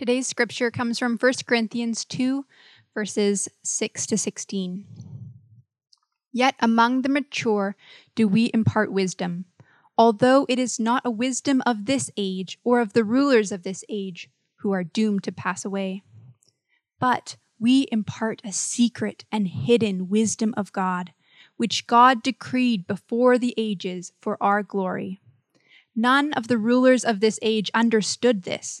Today's scripture comes from 1 Corinthians 2, verses 6 to 16. Yet among the mature do we impart wisdom, although it is not a wisdom of this age or of the rulers of this age who are doomed to pass away. But we impart a secret and hidden wisdom of God, which God decreed before the ages for our glory. None of the rulers of this age understood this,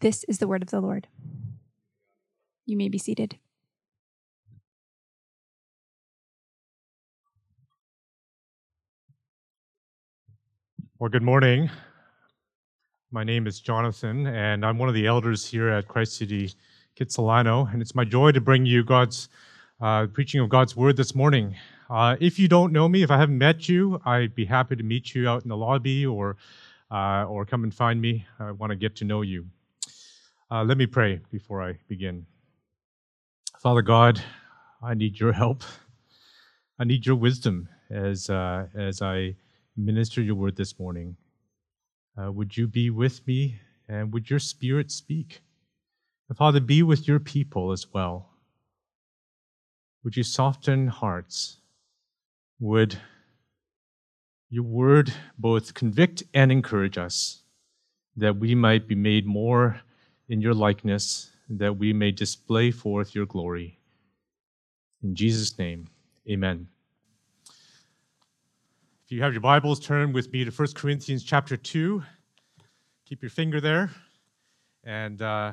This is the word of the Lord. You may be seated. Well, good morning. My name is Jonathan, and I'm one of the elders here at Christ City Kitsilano, and it's my joy to bring you God's uh, preaching of God's word this morning. Uh, if you don't know me, if I haven't met you, I'd be happy to meet you out in the lobby or uh, or come and find me. I want to get to know you. Uh, let me pray before I begin. Father God, I need your help. I need your wisdom as, uh, as I minister your word this morning. Uh, would you be with me and would your spirit speak? And Father, be with your people as well. Would you soften hearts? Would your word both convict and encourage us that we might be made more in your likeness, that we may display forth your glory. In Jesus' name, amen. If you have your Bibles, turn with me to 1 Corinthians chapter 2. Keep your finger there. And, uh,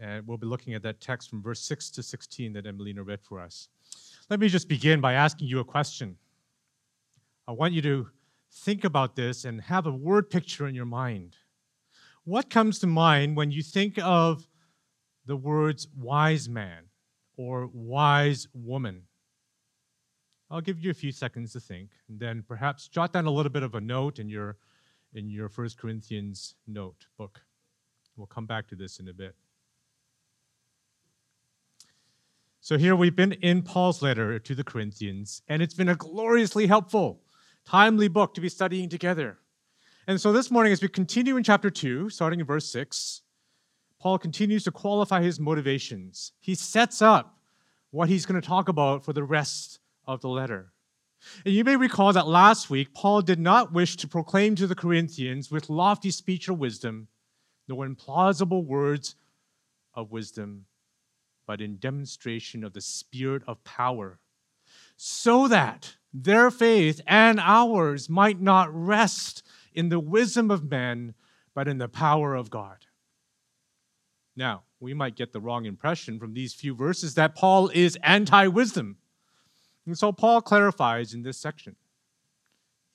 and we'll be looking at that text from verse 6 to 16 that Emelina read for us. Let me just begin by asking you a question. I want you to think about this and have a word picture in your mind. What comes to mind when you think of the words wise man or wise woman? I'll give you a few seconds to think, and then perhaps jot down a little bit of a note in your in your First Corinthians note book. We'll come back to this in a bit. So here we've been in Paul's letter to the Corinthians, and it's been a gloriously helpful, timely book to be studying together. And so this morning, as we continue in chapter 2, starting in verse 6, Paul continues to qualify his motivations. He sets up what he's going to talk about for the rest of the letter. And you may recall that last week, Paul did not wish to proclaim to the Corinthians with lofty speech or wisdom, nor in plausible words of wisdom, but in demonstration of the spirit of power, so that their faith and ours might not rest in the wisdom of men, but in the power of God. Now, we might get the wrong impression from these few verses that Paul is anti wisdom. And so Paul clarifies in this section.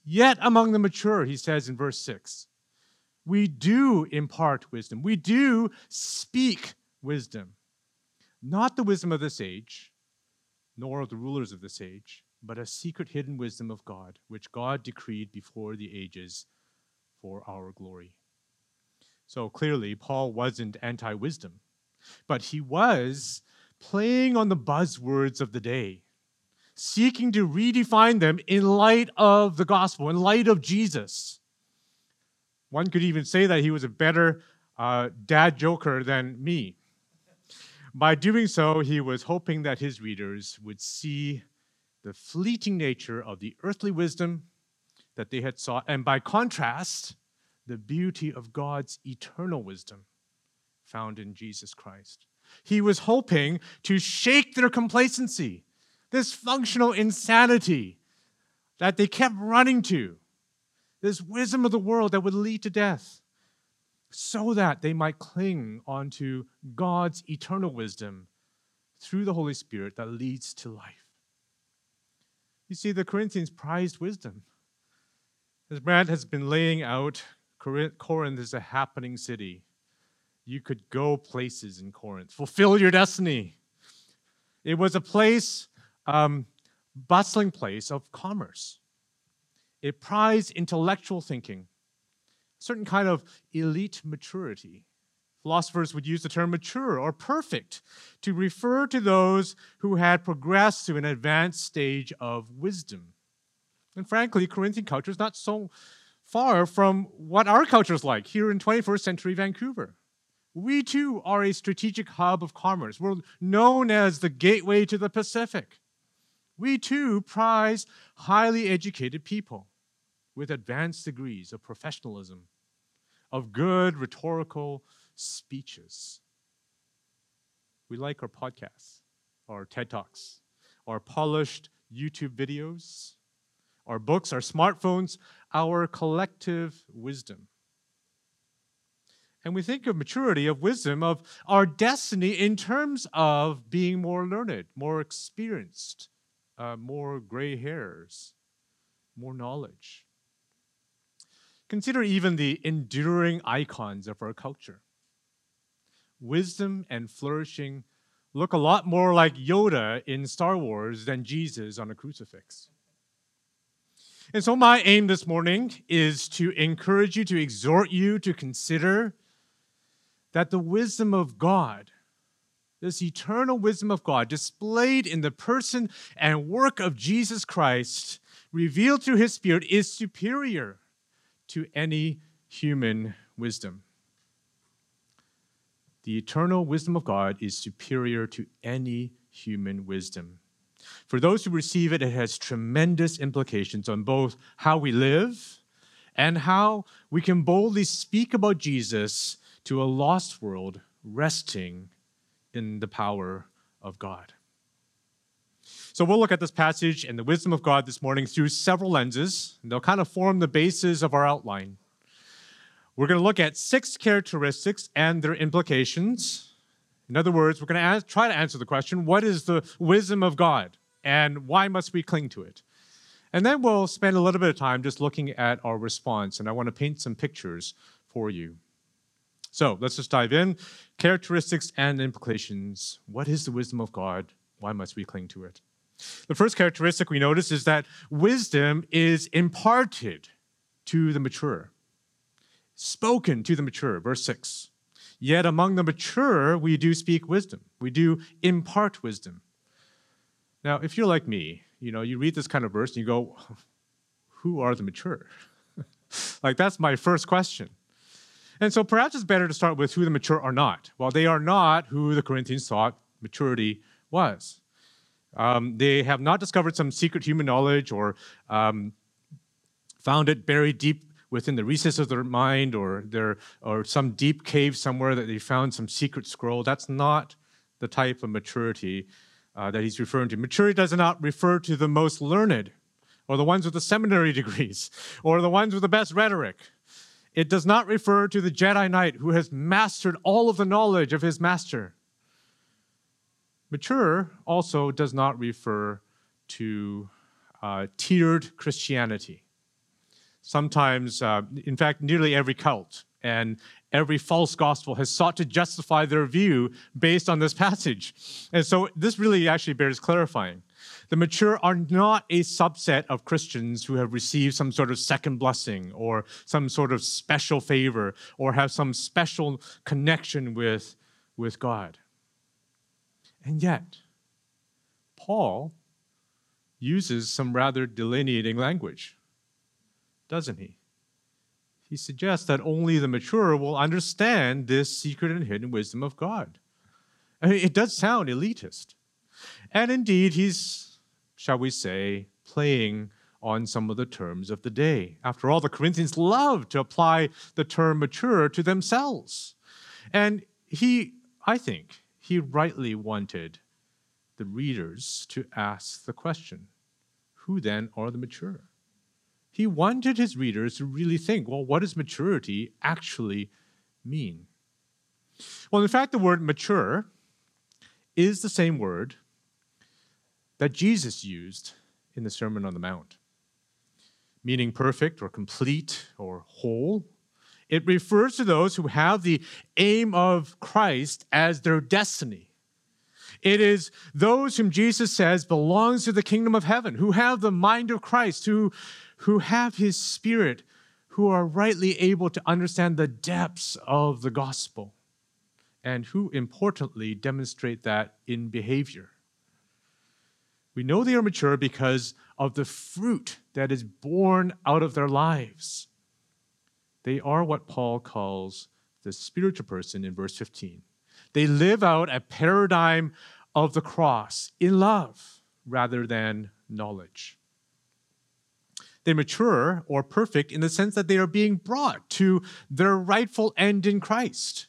Yet among the mature, he says in verse 6, we do impart wisdom. We do speak wisdom. Not the wisdom of this age, nor of the rulers of this age, but a secret hidden wisdom of God, which God decreed before the ages for our glory. So clearly, Paul wasn't anti wisdom, but he was playing on the buzzwords of the day, seeking to redefine them in light of the gospel, in light of Jesus. One could even say that he was a better uh, dad joker than me. By doing so, he was hoping that his readers would see the fleeting nature of the earthly wisdom that they had sought, and by contrast, the beauty of God's eternal wisdom found in Jesus Christ. He was hoping to shake their complacency, this functional insanity that they kept running to, this wisdom of the world that would lead to death, so that they might cling onto God's eternal wisdom through the Holy Spirit that leads to life. You see, the Corinthians prized wisdom. As Brad has been laying out, Corinth is a happening city. You could go places in Corinth, fulfill your destiny. It was a place, um, bustling place of commerce. It prized intellectual thinking, a certain kind of elite maturity. Philosophers would use the term mature or perfect to refer to those who had progressed to an advanced stage of wisdom. And frankly, Corinthian culture is not so far from what our culture is like here in 21st century Vancouver. We too are a strategic hub of commerce. We're known as the gateway to the Pacific. We too prize highly educated people with advanced degrees of professionalism, of good rhetorical speeches. We like our podcasts, our TED Talks, our polished YouTube videos, our books, our smartphones, our collective wisdom. And we think of maturity, of wisdom, of our destiny in terms of being more learned, more experienced, uh, more gray hairs, more knowledge. Consider even the enduring icons of our culture. Wisdom and flourishing look a lot more like Yoda in Star Wars than Jesus on a crucifix. And so, my aim this morning is to encourage you, to exhort you to consider that the wisdom of God, this eternal wisdom of God, displayed in the person and work of Jesus Christ, revealed through his Spirit, is superior to any human wisdom. The eternal wisdom of God is superior to any human wisdom. For those who receive it, it has tremendous implications on both how we live and how we can boldly speak about Jesus to a lost world resting in the power of God. So we'll look at this passage and the wisdom of God this morning through several lenses. They'll kind of form the basis of our outline. We're going to look at six characteristics and their implications. In other words, we're going to try to answer the question what is the wisdom of God and why must we cling to it? And then we'll spend a little bit of time just looking at our response, and I want to paint some pictures for you. So let's just dive in. Characteristics and implications. What is the wisdom of God? Why must we cling to it? The first characteristic we notice is that wisdom is imparted to the mature, spoken to the mature. Verse 6. Yet among the mature, we do speak wisdom. We do impart wisdom. Now, if you're like me, you know, you read this kind of verse and you go, who are the mature? like, that's my first question. And so perhaps it's better to start with who the mature are not. Well, they are not who the Corinthians thought maturity was. Um, they have not discovered some secret human knowledge or um, found it buried deep within the recesses of their mind or their or some deep cave somewhere that they found some secret scroll. That's not the type of maturity uh, that he's referring to. Maturity does not refer to the most learned or the ones with the seminary degrees or the ones with the best rhetoric. It does not refer to the Jedi Knight who has mastered all of the knowledge of his master. Mature also does not refer to uh, tiered Christianity. Sometimes, uh, in fact, nearly every cult and every false gospel has sought to justify their view based on this passage. And so this really actually bears clarifying. The mature are not a subset of Christians who have received some sort of second blessing or some sort of special favor or have some special connection with, with God. And yet, Paul uses some rather delineating language, doesn't he? He suggests that only the mature will understand this secret and hidden wisdom of God. I mean, it does sound elitist. And indeed, he's, shall we say, playing on some of the terms of the day. After all, the Corinthians love to apply the term mature to themselves. And he, I think, he rightly wanted the readers to ask the question who then are the mature? He wanted his readers to really think well, what does maturity actually mean? Well, in fact, the word mature is the same word that Jesus used in the Sermon on the Mount, meaning perfect or complete or whole. It refers to those who have the aim of Christ as their destiny. It is those whom Jesus says belongs to the kingdom of heaven, who have the mind of Christ, who, who have his spirit, who are rightly able to understand the depths of the gospel, and who importantly demonstrate that in behavior. We know they are mature because of the fruit that is born out of their lives. They are what Paul calls the spiritual person in verse 15. They live out a paradigm of the cross in love rather than knowledge. They mature or perfect in the sense that they are being brought to their rightful end in Christ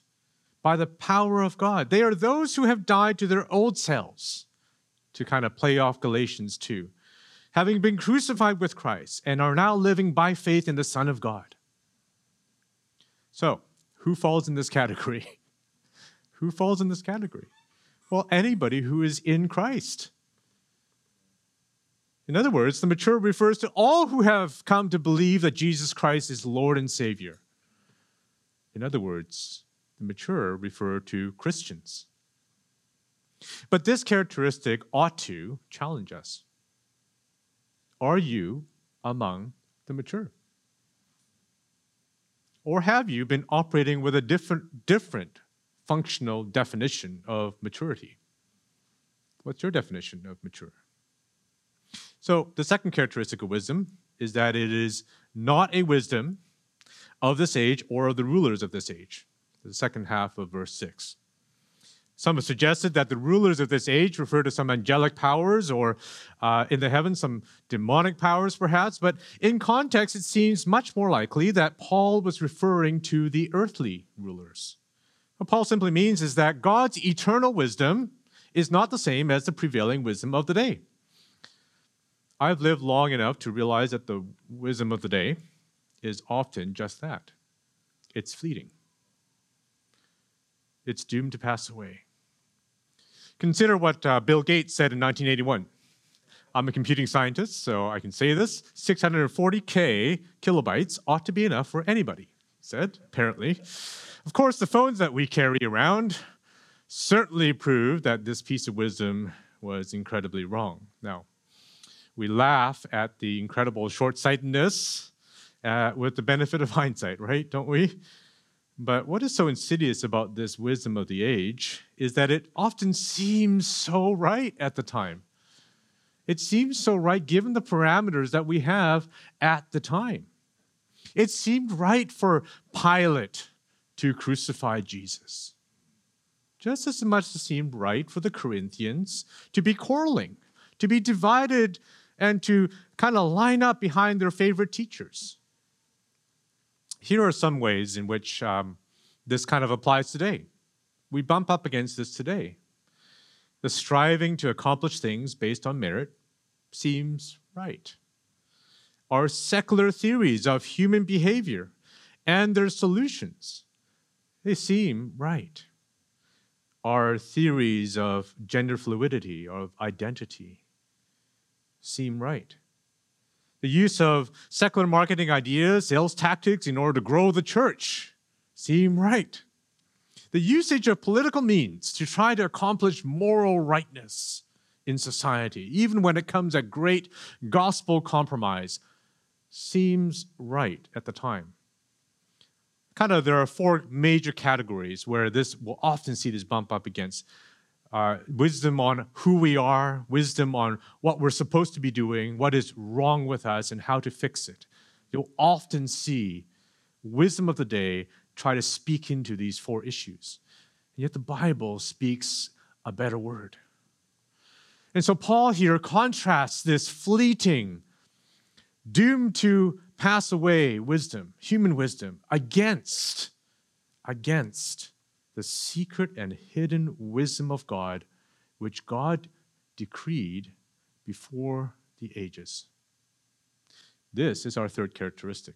by the power of God. They are those who have died to their old selves, to kind of play off Galatians 2, having been crucified with Christ and are now living by faith in the Son of God. So, who falls in this category? who falls in this category? Well, anybody who is in Christ. In other words, the mature refers to all who have come to believe that Jesus Christ is Lord and Savior. In other words, the mature refer to Christians. But this characteristic ought to challenge us. Are you among the mature? Or have you been operating with a different, different functional definition of maturity? What's your definition of mature? So, the second characteristic of wisdom is that it is not a wisdom of this age or of the rulers of this age. The second half of verse 6. Some have suggested that the rulers of this age refer to some angelic powers or uh, in the heavens, some demonic powers perhaps, but in context, it seems much more likely that Paul was referring to the earthly rulers. What Paul simply means is that God's eternal wisdom is not the same as the prevailing wisdom of the day. I've lived long enough to realize that the wisdom of the day is often just that it's fleeting, it's doomed to pass away. Consider what uh, Bill Gates said in 1981. I'm a computing scientist, so I can say this 640K kilobytes ought to be enough for anybody, said, apparently. Of course, the phones that we carry around certainly prove that this piece of wisdom was incredibly wrong. Now, we laugh at the incredible short sightedness uh, with the benefit of hindsight, right? Don't we? But what is so insidious about this wisdom of the age is that it often seems so right at the time. It seems so right given the parameters that we have at the time. It seemed right for Pilate to crucify Jesus, just as much as it seemed right for the Corinthians to be quarreling, to be divided, and to kind of line up behind their favorite teachers. Here are some ways in which um, this kind of applies today. We bump up against this today. The striving to accomplish things based on merit seems right. Our secular theories of human behavior and their solutions, they seem right. Our theories of gender fluidity, of identity, seem right the use of secular marketing ideas, sales tactics in order to grow the church seem right. The usage of political means to try to accomplish moral rightness in society, even when it comes at great gospel compromise, seems right at the time. Kind of, there are four major categories where this will often see this bump up against uh, wisdom on who we are, wisdom on what we're supposed to be doing, what is wrong with us, and how to fix it. You'll often see wisdom of the day try to speak into these four issues. And yet the Bible speaks a better word. And so Paul here contrasts this fleeting, doomed to pass away wisdom, human wisdom, against, against the secret and hidden wisdom of God, which God decreed before the ages. This is our third characteristic.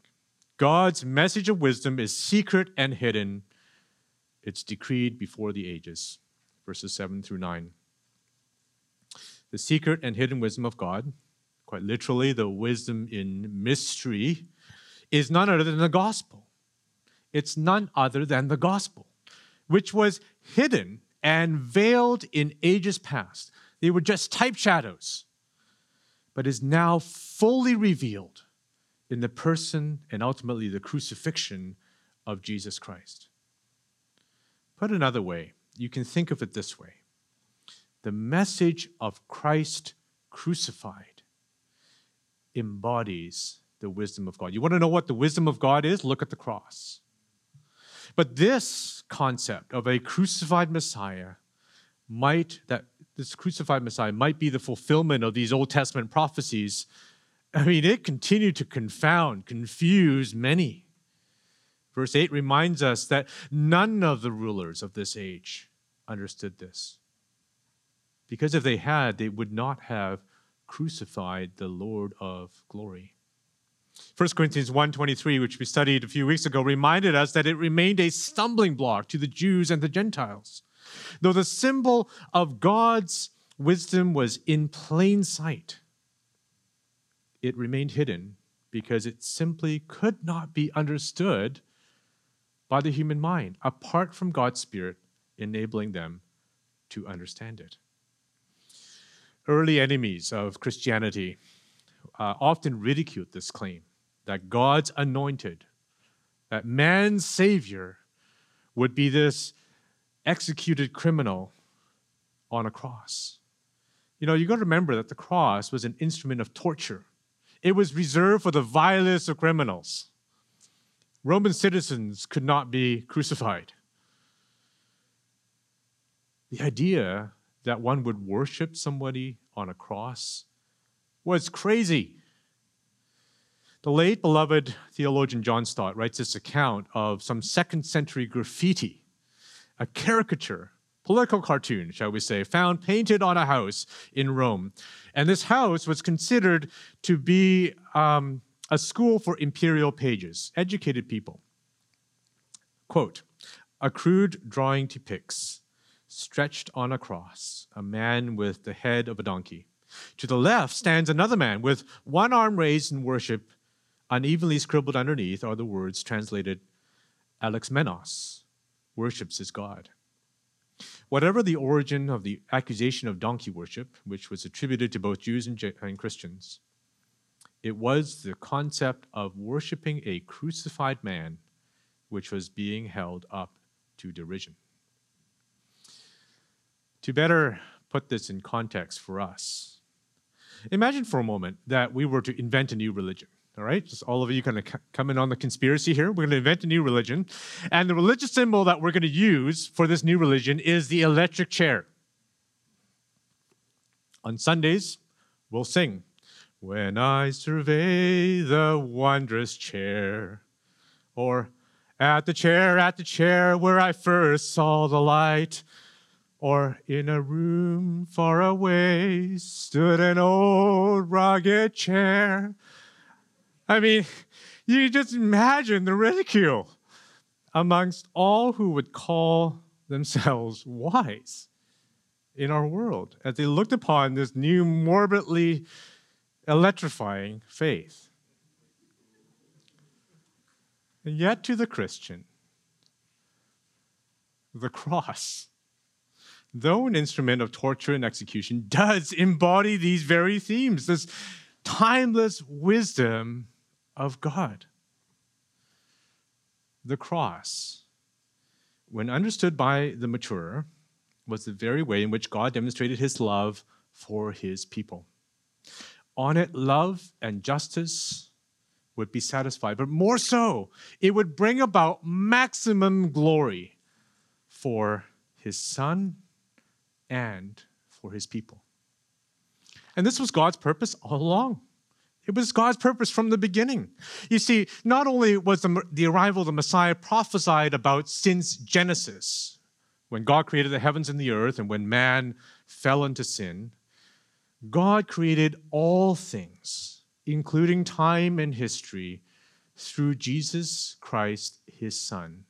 God's message of wisdom is secret and hidden. It's decreed before the ages. Verses 7 through 9. The secret and hidden wisdom of God, quite literally, the wisdom in mystery, is none other than the gospel. It's none other than the gospel which was hidden and veiled in ages past. They were just type shadows, but is now fully revealed in the person and ultimately the crucifixion of Jesus Christ. Put another way, you can think of it this way the message of Christ crucified embodies the wisdom of God. You want to know what the wisdom of God is? Look at the cross. But this concept of a crucified Messiah might, that this crucified Messiah might be the fulfillment of these Old Testament prophecies. I mean, it continued to confound, confuse many. Verse 8 reminds us that none of the rulers of this age understood this. Because if they had, they would not have crucified the Lord of glory. 1 Corinthians 1:23, which we studied a few weeks ago, reminded us that it remained a stumbling block to the Jews and the Gentiles. Though the symbol of God's wisdom was in plain sight, it remained hidden because it simply could not be understood by the human mind apart from God's Spirit enabling them to understand it. Early enemies of Christianity uh, often ridiculed this claim that God's anointed, that man's savior, would be this executed criminal on a cross. You know, you got to remember that the cross was an instrument of torture. It was reserved for the vilest of criminals. Roman citizens could not be crucified. The idea that one would worship somebody on a cross was crazy. The late beloved theologian John Stott writes this account of some second century graffiti, a caricature, political cartoon, shall we say, found painted on a house in Rome. And this house was considered to be um, a school for imperial pages, educated people. Quote, a crude drawing depicts, stretched on a cross, a man with the head of a donkey. To the left stands another man with one arm raised in worship. Unevenly scribbled underneath are the words translated Alexamenos, worships his God. Whatever the origin of the accusation of donkey worship, which was attributed to both Jews and, and Christians, it was the concept of worshiping a crucified man which was being held up to derision. To better put this in context for us, Imagine for a moment that we were to invent a new religion. All right, just all of you kind of come in on the conspiracy here. We're going to invent a new religion. And the religious symbol that we're going to use for this new religion is the electric chair. On Sundays, we'll sing, When I survey the wondrous chair, or at the chair, at the chair where I first saw the light. Or in a room far away stood an old rugged chair. I mean, you just imagine the ridicule amongst all who would call themselves wise in our world as they looked upon this new, morbidly electrifying faith. And yet, to the Christian, the cross though an instrument of torture and execution, does embody these very themes, this timeless wisdom of God. The cross, when understood by the mature, was the very way in which God demonstrated his love for his people. On it, love and justice would be satisfied, but more so, it would bring about maximum glory for his son and for his people. And this was God's purpose all along. It was God's purpose from the beginning. You see, not only was the, the arrival of the Messiah prophesied about since Genesis, when God created the heavens and the earth and when man fell into sin, God created all things, including time and history, through Jesus Christ, his Son,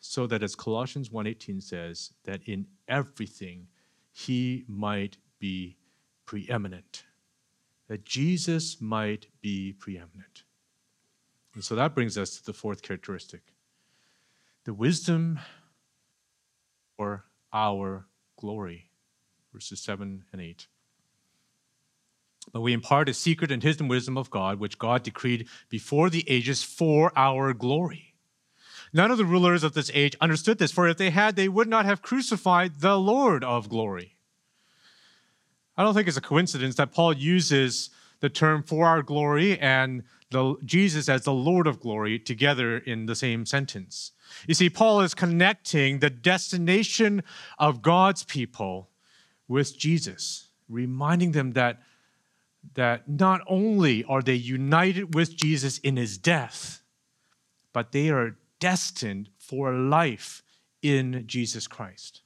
so that as Colossians 1:18 says, that in everything he might be preeminent that Jesus might be preeminent. And so that brings us to the fourth characteristic the wisdom or our glory, verses 7 and 8. But we impart a secret and hidden wisdom of God, which God decreed before the ages for our glory. None of the rulers of this age understood this, for if they had, they would not have crucified the Lord of glory. I don't think it's a coincidence that Paul uses the term for our glory and the, Jesus as the Lord of glory together in the same sentence. You see, Paul is connecting the destination of God's people with Jesus, reminding them that, that not only are they united with Jesus in his death, but they are destined for life in Jesus Christ.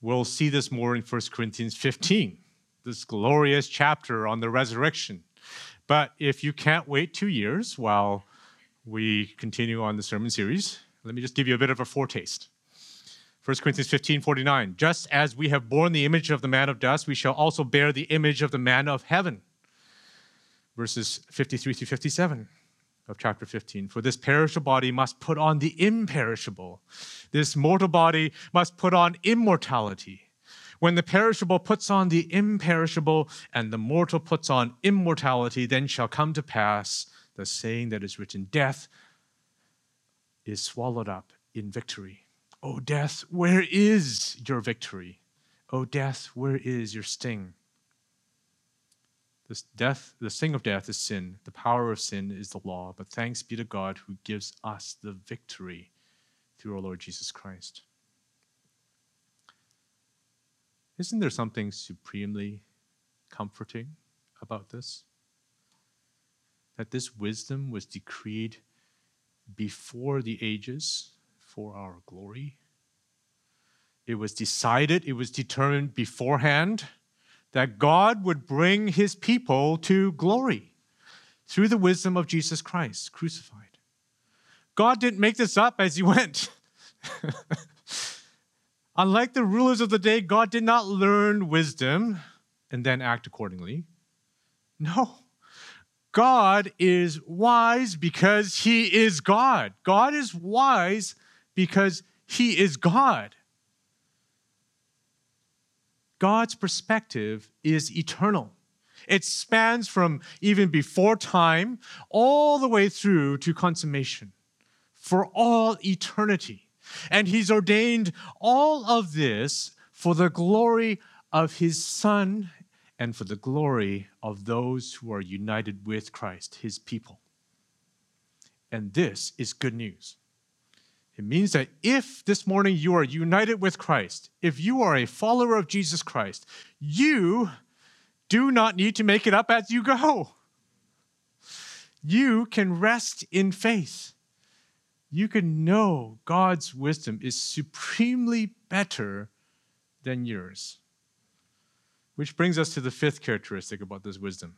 We'll see this more in 1 Corinthians 15, this glorious chapter on the resurrection. But if you can't wait two years while we continue on the sermon series, let me just give you a bit of a foretaste. 1 Corinthians 15 49. Just as we have borne the image of the man of dust, we shall also bear the image of the man of heaven. Verses 53 through 57 of chapter 15. For this perishable body must put on the imperishable, this mortal body must put on immortality. When the perishable puts on the imperishable, and the mortal puts on immortality, then shall come to pass the saying that is written Death is swallowed up in victory. O death, where is your victory? O death, where is your sting? This death, the sting of death is sin. The power of sin is the law. But thanks be to God who gives us the victory through our Lord Jesus Christ. Isn't there something supremely comforting about this? That this wisdom was decreed before the ages for our glory. It was decided, it was determined beforehand that God would bring his people to glory through the wisdom of Jesus Christ crucified. God didn't make this up as he went. Unlike the rulers of the day, God did not learn wisdom and then act accordingly. No. God is wise because he is God. God is wise because he is God. God's perspective is eternal. It spans from even before time all the way through to consummation for all eternity. And He's ordained all of this for the glory of His Son and for the glory of those who are united with Christ, His people. And this is good news. It means that if this morning you are united with Christ, if you are a follower of Jesus Christ, you do not need to make it up as you go. You can rest in faith. You can know God's wisdom is supremely better than yours. Which brings us to the fifth characteristic about this wisdom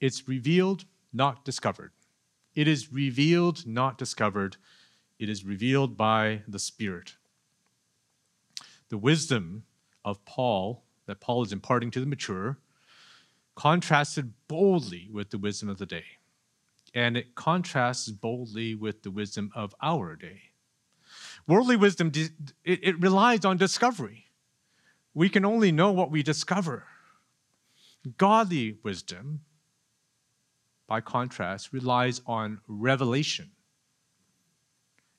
it's revealed, not discovered. It is revealed, not discovered it is revealed by the Spirit. The wisdom of Paul, that Paul is imparting to the mature, contrasted boldly with the wisdom of the day. And it contrasts boldly with the wisdom of our day. Worldly wisdom, it, relies on discovery. We can only know what we discover. Godly wisdom, by contrast, relies on revelation.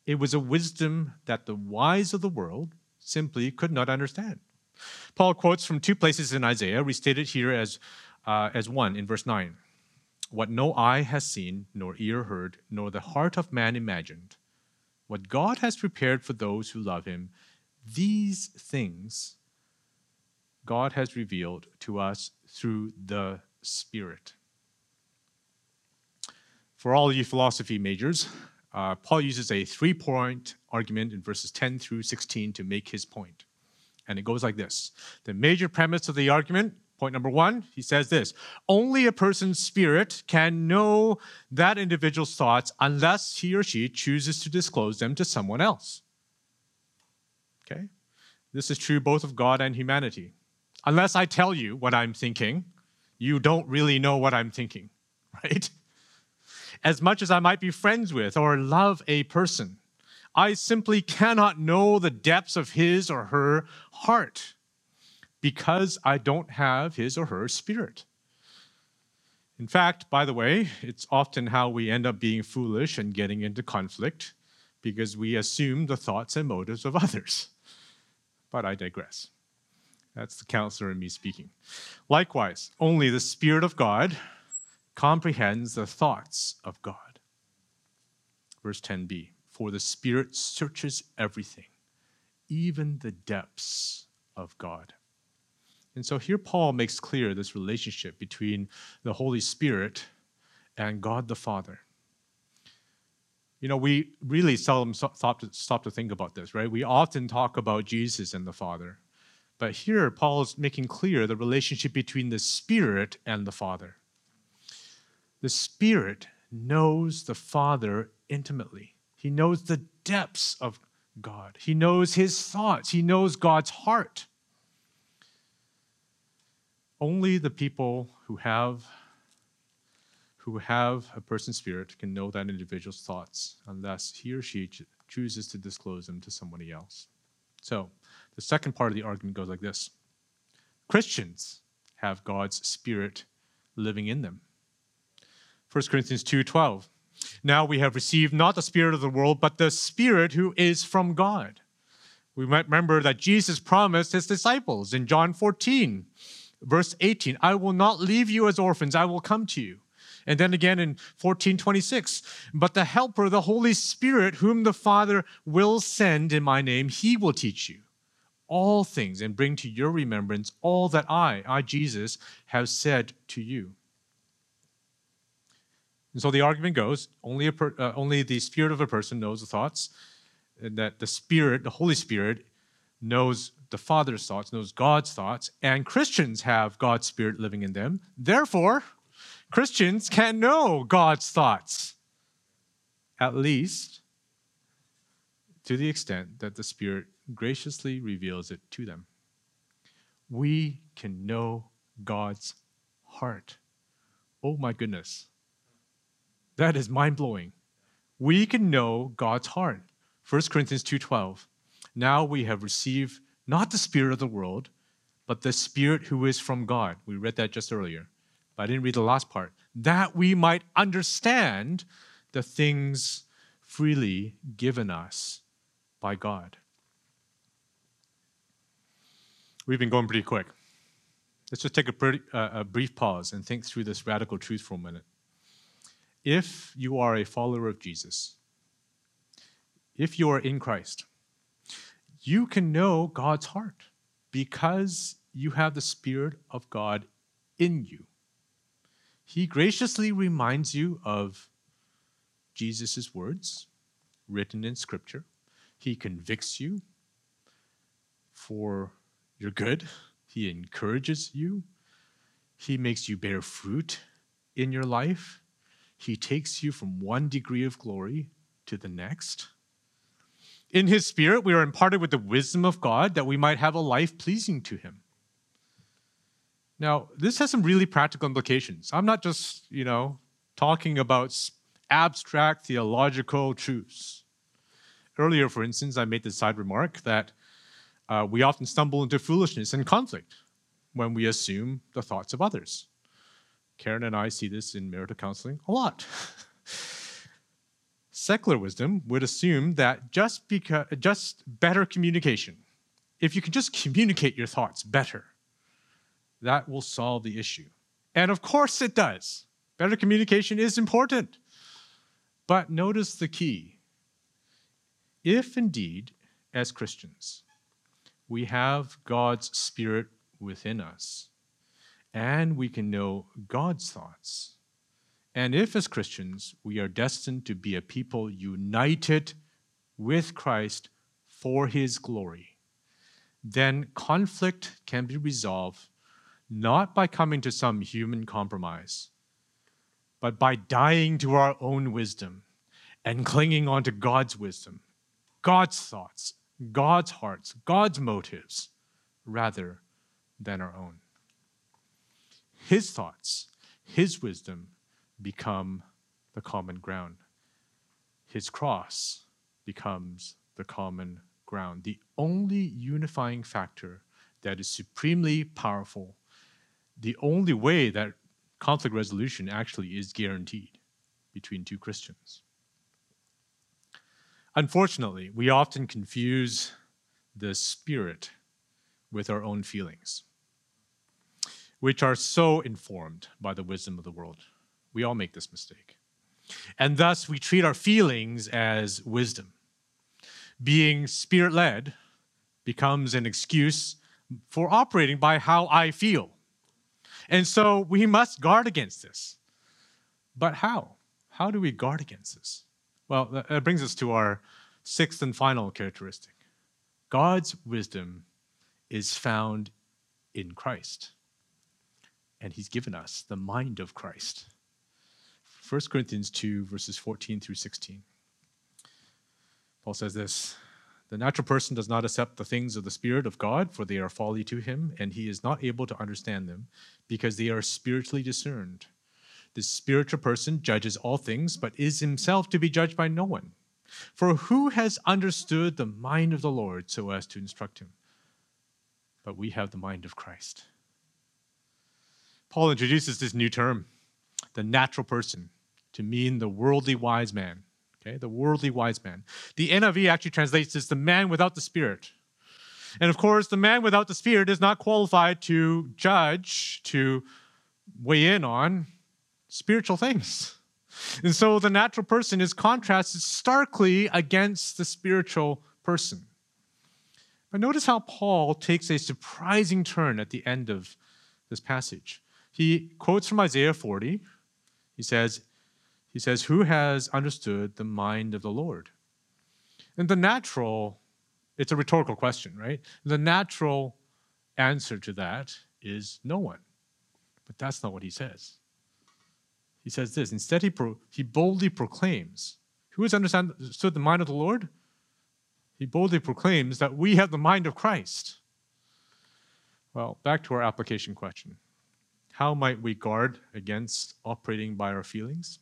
It was a wisdom that the wise of the world, simply could not understand. Paul quotes from two places in Isaiah, restated here as, uh, as one in verse 9. What no eye has seen, nor ear heard, nor the heart of man imagined, what God has prepared for those who love him, these things God has revealed to us through the Spirit. For all you philosophy majors, uh, Paul uses a three point argument in verses 10 through 16 to make his point. And it goes like this The major premise of the argument, point number one, he says this Only a person's spirit can know that individual's thoughts unless he or she chooses to disclose them to someone else. Okay? This is true both of God and humanity. Unless I tell you what I'm thinking, you don't really know what I'm thinking, right? As much as I might be friends with or love a person, I simply cannot know the depths of his or her heart because I don't have his or her spirit. In fact, by the way, it's often how we end up being foolish and getting into conflict because we assume the thoughts and motives of others. But I digress. That's the counselor in me speaking. Likewise, only the Spirit of God comprehends the thoughts of God. Verse 10b For the Spirit searches everything, even the depths of God. And so here Paul makes clear this relationship between the Holy Spirit and God the Father. You know, we really seldom stop to, stop to think about this, right? We often talk about Jesus and the Father. But here, Paul is making clear the relationship between the Spirit and the Father. The Spirit knows the Father intimately, He knows the depths of God, He knows His thoughts, He knows God's heart. Only the people who have who have a person's spirit can know that individual's thoughts unless he or she chooses to disclose them to somebody else. So, the second part of the argument goes like this Christians have God's Spirit living in them. 1 Corinthians 2:12. Now we have received not the spirit of the world, but the Spirit who is from God. We might remember that Jesus promised his disciples in John 14, verse 18, I will not leave you as orphans, I will come to you. And then again in 1426, but the Helper, the Holy Spirit, whom the Father will send in my name, he will teach you all things and bring to your remembrance all that I, I Jesus, have said to you. And so the argument goes only, a per, uh, only the spirit of a person knows the thoughts, and that the Spirit, the Holy Spirit, knows the Father's thoughts, knows God's thoughts, and Christians have God's Spirit living in them. Therefore, Christians can know God's thoughts, at least to the extent that the Spirit graciously reveals it to them. We can know God's heart. Oh my goodness. That is mind blowing. We can know God's heart. 1 Corinthians 2:12. Now we have received not the spirit of the world, but the spirit who is from God. We read that just earlier. But I didn't read the last part. That we might understand the things freely given us by God. We've been going pretty quick. Let's just take a, pretty, uh, a brief pause and think through this radical truth for a minute. If you are a follower of Jesus, if you are in Christ, you can know God's heart because you have the Spirit of God in you. He graciously reminds you of Jesus' words written in Scripture. He convicts you for your good. He encourages you. He makes you bear fruit in your life. He takes you from one degree of glory to the next. In His Spirit, we are imparted with the wisdom of God that we might have a life pleasing to Him. Now, this has some really practical implications. I'm not just, you know, talking about abstract theological truths. Earlier, for instance, I made the side remark that uh, we often stumble into foolishness and conflict when we assume the thoughts of others. Karen and I see this in marital counseling a lot. Secular wisdom would assume that just because just better communication, if you can just communicate your thoughts better, that will solve the issue. And of course it does. Better communication is important. But notice the key. If indeed, as Christians, we have God's Spirit within us, and we can know God's thoughts, and if as Christians we are destined to be a people united with Christ for his glory, then conflict can be resolved not by coming to some human compromise, but by dying to our own wisdom and clinging on to God's wisdom, God's thoughts, God's hearts, God's motives, rather than our own. His thoughts, His wisdom become the common ground. His cross becomes the common ground, the only unifying factor that is supremely powerful, the only way that conflict resolution actually is guaranteed between two Christians. Unfortunately, we often confuse the spirit with our own feelings, which are so informed by the wisdom of the world. We all make this mistake. And thus, we treat our feelings as wisdom. Being spirit led becomes an excuse for operating by how I feel. And so we must guard against this. But how? How do we guard against this? Well, that brings us to our sixth and final characteristic God's wisdom is found in Christ. And he's given us the mind of Christ. 1 Corinthians 2, verses 14 through 16. Paul says this The natural person does not accept the things of the Spirit of God, for they are folly to him, and he is not able to understand them, because they are spiritually discerned. The spiritual person judges all things, but is himself to be judged by no one. For who has understood the mind of the Lord so as to instruct him? But we have the mind of Christ. Paul introduces this new term, the natural person, to mean the worldly wise man. Okay, the worldly wise man. The NIV actually translates this the man without the Spirit. And of course, the man without the Spirit is not qualified to judge, to weigh in on spiritual things. And so the natural person is contrasted starkly against the spiritual person. But notice how Paul takes a surprising turn at the end of this passage. He quotes from Isaiah 40. He says, he says, Who has understood the mind of the Lord? And the natural, it's a rhetorical question, right? The natural answer to that is no one. But that's not what he says he says this instead, he, pro- he boldly proclaims. Who has understood the mind of the Lord? He boldly proclaims that we have the mind of Christ. Well, back to our application question How might we guard against operating by our feelings?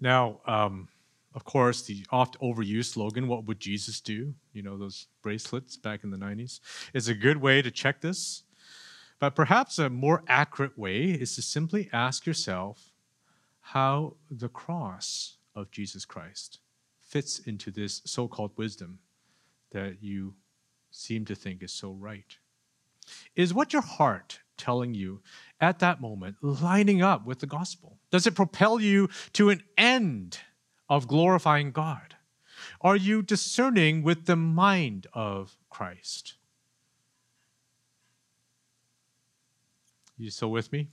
Now, um, of course, the oft overused slogan, What would Jesus do? You know, those bracelets back in the 90s, is a good way to check this. But perhaps a more accurate way is to simply ask yourself how the cross of Jesus Christ fits into this so called wisdom that you seem to think is so right. Is what your heart telling you at that moment lining up with the gospel? Does it propel you to an end of glorifying God? Are you discerning with the mind of Christ? You still with me?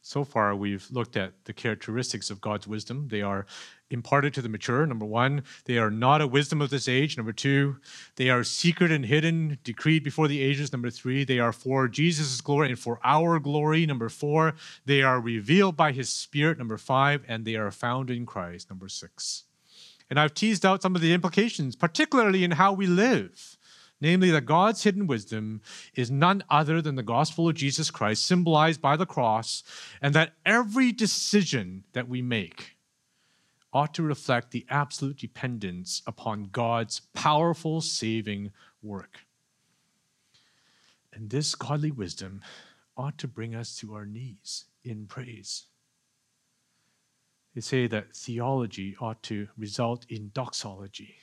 So far, we've looked at the characteristics of God's wisdom. They are imparted to the mature. Number one, they are not a wisdom of this age. Number two, they are secret and hidden, decreed before the ages. Number three, they are for Jesus' glory and for our glory. Number four, they are revealed by his Spirit. Number five, and they are found in Christ. Number six. And I've teased out some of the implications, particularly in how we live namely that God's hidden wisdom is none other than the gospel of Jesus Christ, symbolized by the cross, and that every decision that we make ought to reflect the absolute dependence upon God's powerful saving work. And this godly wisdom ought to bring us to our knees in praise. They say that theology ought to result in doxology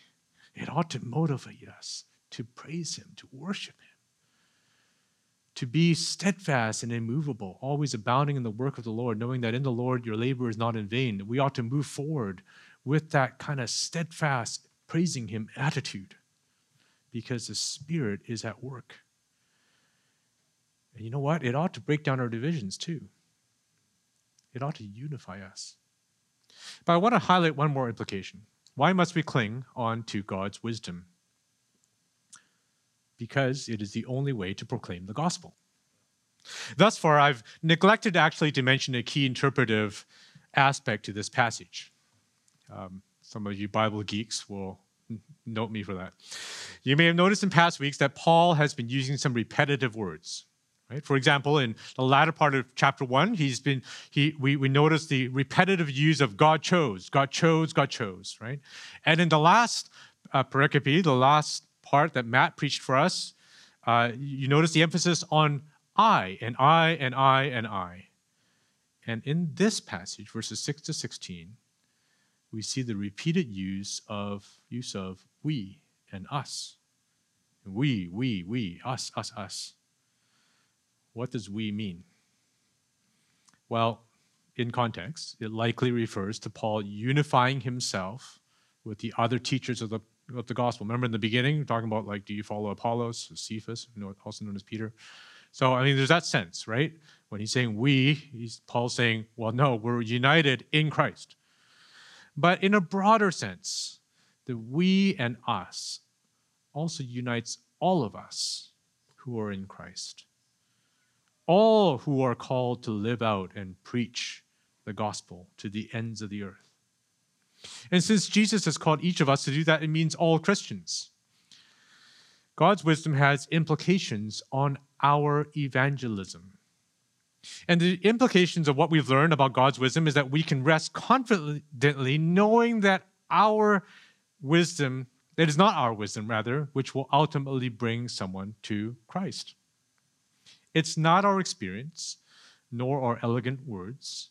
It ought to motivate us to praise Him, to worship Him, to be steadfast and immovable, always abounding in the work of the Lord, knowing that in the Lord your labor is not in vain. We ought to move forward with that kind of steadfast, praising Him attitude because the Spirit is at work. And you know what? It ought to break down our divisions too. It ought to unify us. But I want to highlight one more implication. Why must we cling on to God's wisdom? Because it is the only way to proclaim the gospel. Thus far, I've neglected actually to mention a key interpretive aspect to this passage. Um, some of you Bible geeks will note me for that. You may have noticed in past weeks that Paul has been using some repetitive words. Right? For example, in the latter part of chapter one, he's been he we, we notice the repetitive use of God chose, God chose, God chose, right? And in the last uh, pericope, the last part that Matt preached for us, uh, you notice the emphasis on I and I and I and I. And in this passage, verses 6 to 16, we see the repeated use of use of we and us. We, we, we, us, us, us. What does we mean? Well, in context, it likely refers to Paul unifying himself with the other teachers of the, of the gospel. Remember in the beginning, talking about like, do you follow Apollos, Cephas, you know, also known as Peter? So, I mean, there's that sense, right? When he's saying we, he's Paul saying, well, no, we're united in Christ. But in a broader sense, the we and us also unites all of us who are in Christ. All who are called to live out and preach the gospel to the ends of the earth. And since Jesus has called each of us to do that, it means all Christians. God's wisdom has implications on our evangelism. And the implications of what we've learned about God's wisdom is that we can rest confidently knowing that our wisdom, it is not our wisdom, rather, which will ultimately bring someone to Christ. It's not our experience, nor our elegant words,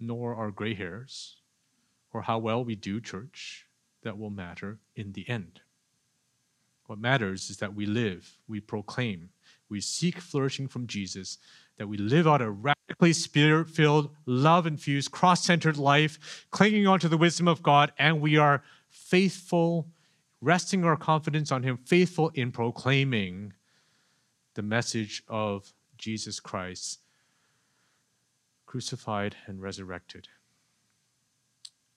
nor our gray hairs, or how well we do church that will matter in the end. What matters is that we live, we proclaim, we seek flourishing from Jesus, that we live out a radically spirit filled, love infused, cross centered life, clinging onto the wisdom of God, and we are faithful, resting our confidence on Him, faithful in proclaiming the message of Jesus Christ, crucified and resurrected.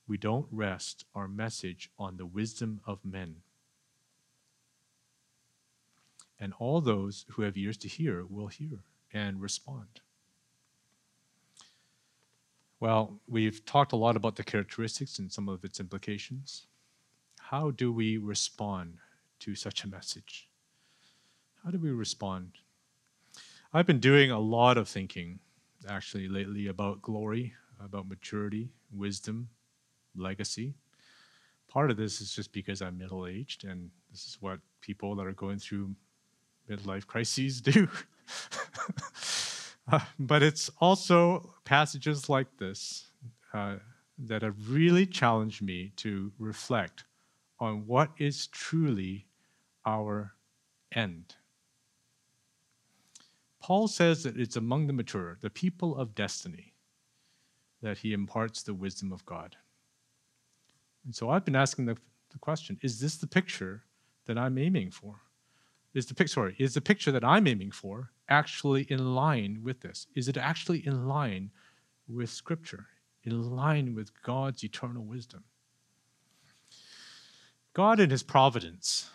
We don't rest our message on the wisdom of men and all those who have ears to hear will hear and respond. Well, we've talked a lot about the characteristics and some of its implications. How do we respond to such a message? How do we respond? I've been doing a lot of thinking actually lately about glory, about maturity, wisdom, legacy. Part of this is just because I'm middle aged, and this is what people that are going through midlife crises do. uh, but it's also passages like this uh, that have really challenged me to reflect on what is truly our end. Paul says that it's among the mature, the people of destiny, that he imparts the wisdom of God. And so I've been asking the, the question is this the picture that I'm aiming for? is the picture sorry, is the picture that I'm aiming for actually in line with this? Is it actually in line with Scripture, in line with God's eternal wisdom? God in His providence,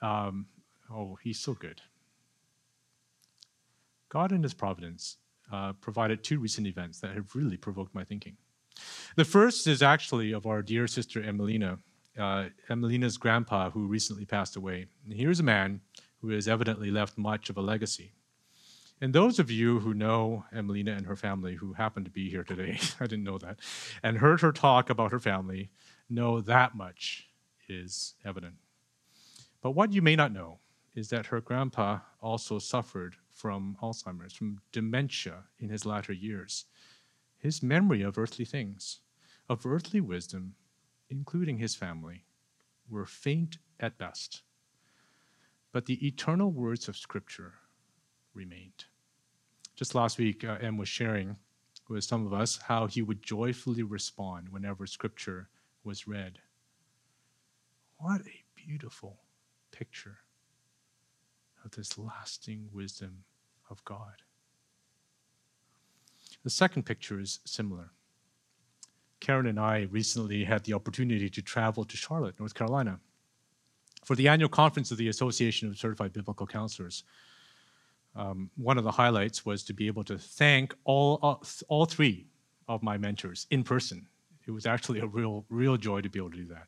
um, oh, He's so good. God in His providence uh, provided two recent events that have really provoked my thinking. The first is actually of our dear sister Emelina, uh, Emelina's grandpa, who recently passed away. And here's a man who has evidently left much of a legacy. And those of you who know Emelina and her family, who happen to be here today, I didn't know that, and heard her talk about her family, know that much is evident. But what you may not know is that her grandpa also suffered from Alzheimer's, from dementia in his latter years. His memory of earthly things, of earthly wisdom, including his family, were faint at best. But the eternal words of Scripture remained. Just last week, uh, M was sharing with some of us how he would joyfully respond whenever Scripture was read. What a beautiful picture of this lasting wisdom of God. The second picture is similar. Karen and I recently had the opportunity to travel to Charlotte, North Carolina, for the annual conference of the Association of Certified Biblical Counselors. Um, one of the highlights was to be able to thank all, all, all three of my mentors in person. It was actually a real, real joy to be able to do that.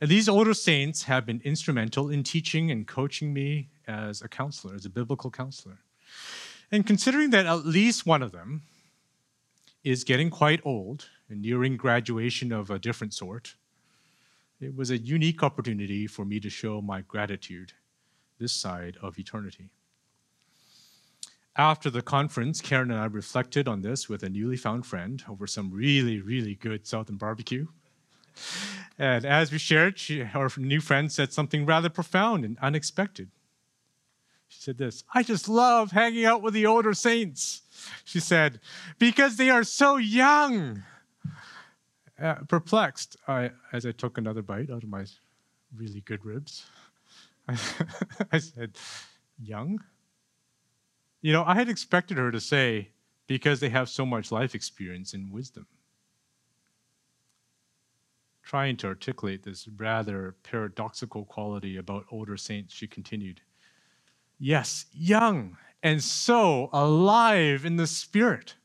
And these older saints have been instrumental in teaching and coaching me as a counselor, as a biblical counselor. And considering that at least one of them is getting quite old and nearing graduation of a different sort, it was a unique opportunity for me to show my gratitude this side of eternity. After the conference, Karen and I reflected on this with a newly found friend over some really, really good Southern barbecue. And as we shared, she, our new friend said something rather profound and unexpected. She said this I just love hanging out with the older saints. She said, because they are so young. Uh, perplexed, I, as I took another bite out of my really good ribs, I, I said, Young? You know, I had expected her to say, because they have so much life experience and wisdom. Trying to articulate this rather paradoxical quality about older saints, she continued, Yes, young and so alive in the spirit.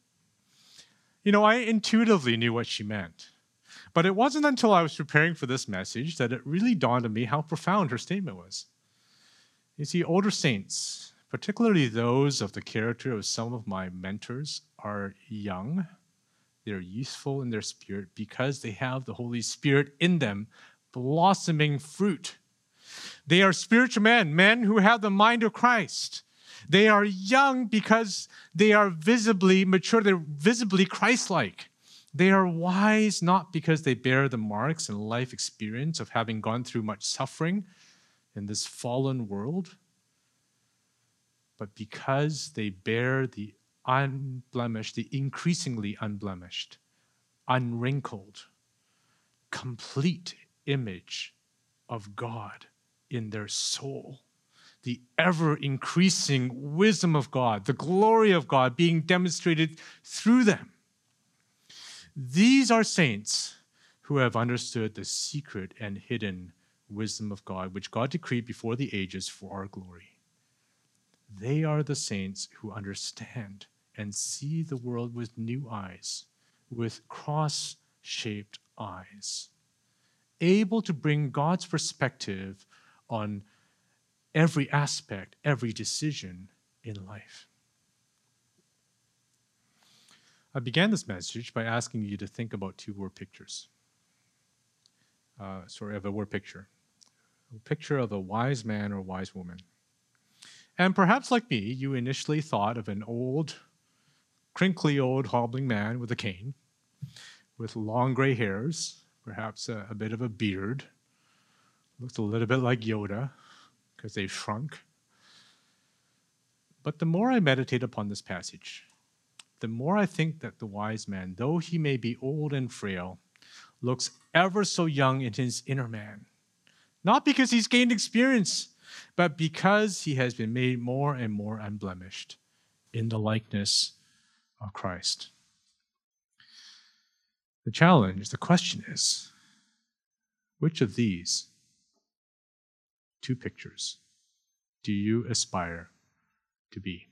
You know, I intuitively knew what she meant. But it wasn't until I was preparing for this message that it really dawned on me how profound her statement was. You see, older saints, particularly those of the character of some of my mentors, are young, they're youthful in their spirit because they have the Holy Spirit in them, blossoming fruit. They are spiritual men, men who have the mind of Christ. They are young because they are visibly mature, they're visibly Christ like. They are wise not because they bear the marks and life experience of having gone through much suffering in this fallen world, but because they bear the unblemished, the increasingly unblemished, unwrinkled, complete image of God in their soul. The ever increasing wisdom of God, the glory of God being demonstrated through them. These are saints who have understood the secret and hidden wisdom of God, which God decreed before the ages for our glory. They are the saints who understand and see the world with new eyes, with cross shaped eyes, able to bring God's perspective on every aspect, every decision in life. I began this message by asking you to think about two word pictures. Uh, sorry, of a word picture. A picture of a wise man or wise woman. And perhaps like me, you initially thought of an old, crinkly old hobbling man with a cane, with long gray hairs, perhaps a, a bit of a beard. Looks a little bit like Yoda, because they've shrunk. But the more I meditate upon this passage, the more I think that the wise man, though he may be old and frail, looks ever so young in his inner man. Not because he's gained experience, but because he has been made more and more unblemished in the likeness of Christ. The challenge, the question is which of these two pictures do you aspire to be?